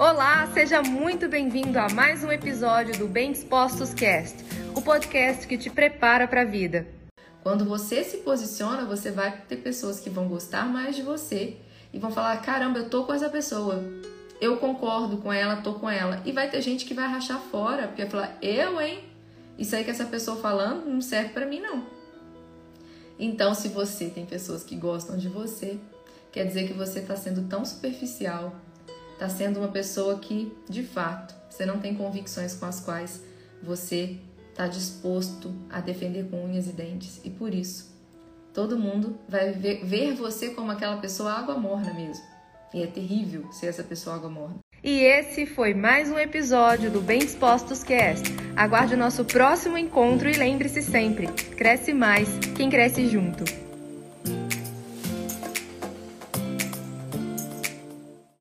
Olá, seja muito bem-vindo a mais um episódio do Bem Dispostos Cast, o podcast que te prepara para a vida. Quando você se posiciona, você vai ter pessoas que vão gostar mais de você e vão falar: caramba, eu tô com essa pessoa, eu concordo com ela, tô com ela. E vai ter gente que vai rachar fora, porque vai falar: eu, hein? Isso aí que essa pessoa falando não serve para mim, não. Então, se você tem pessoas que gostam de você, quer dizer que você está sendo tão superficial, está sendo uma pessoa que, de fato, você não tem convicções com as quais você está disposto a defender com unhas e dentes. E por isso, todo mundo vai ver, ver você como aquela pessoa água morna mesmo. E é terrível ser essa pessoa água morna. E esse foi mais um episódio do Bem Dispostos Cast. Aguarde o nosso próximo encontro e lembre-se sempre: cresce mais quem cresce junto.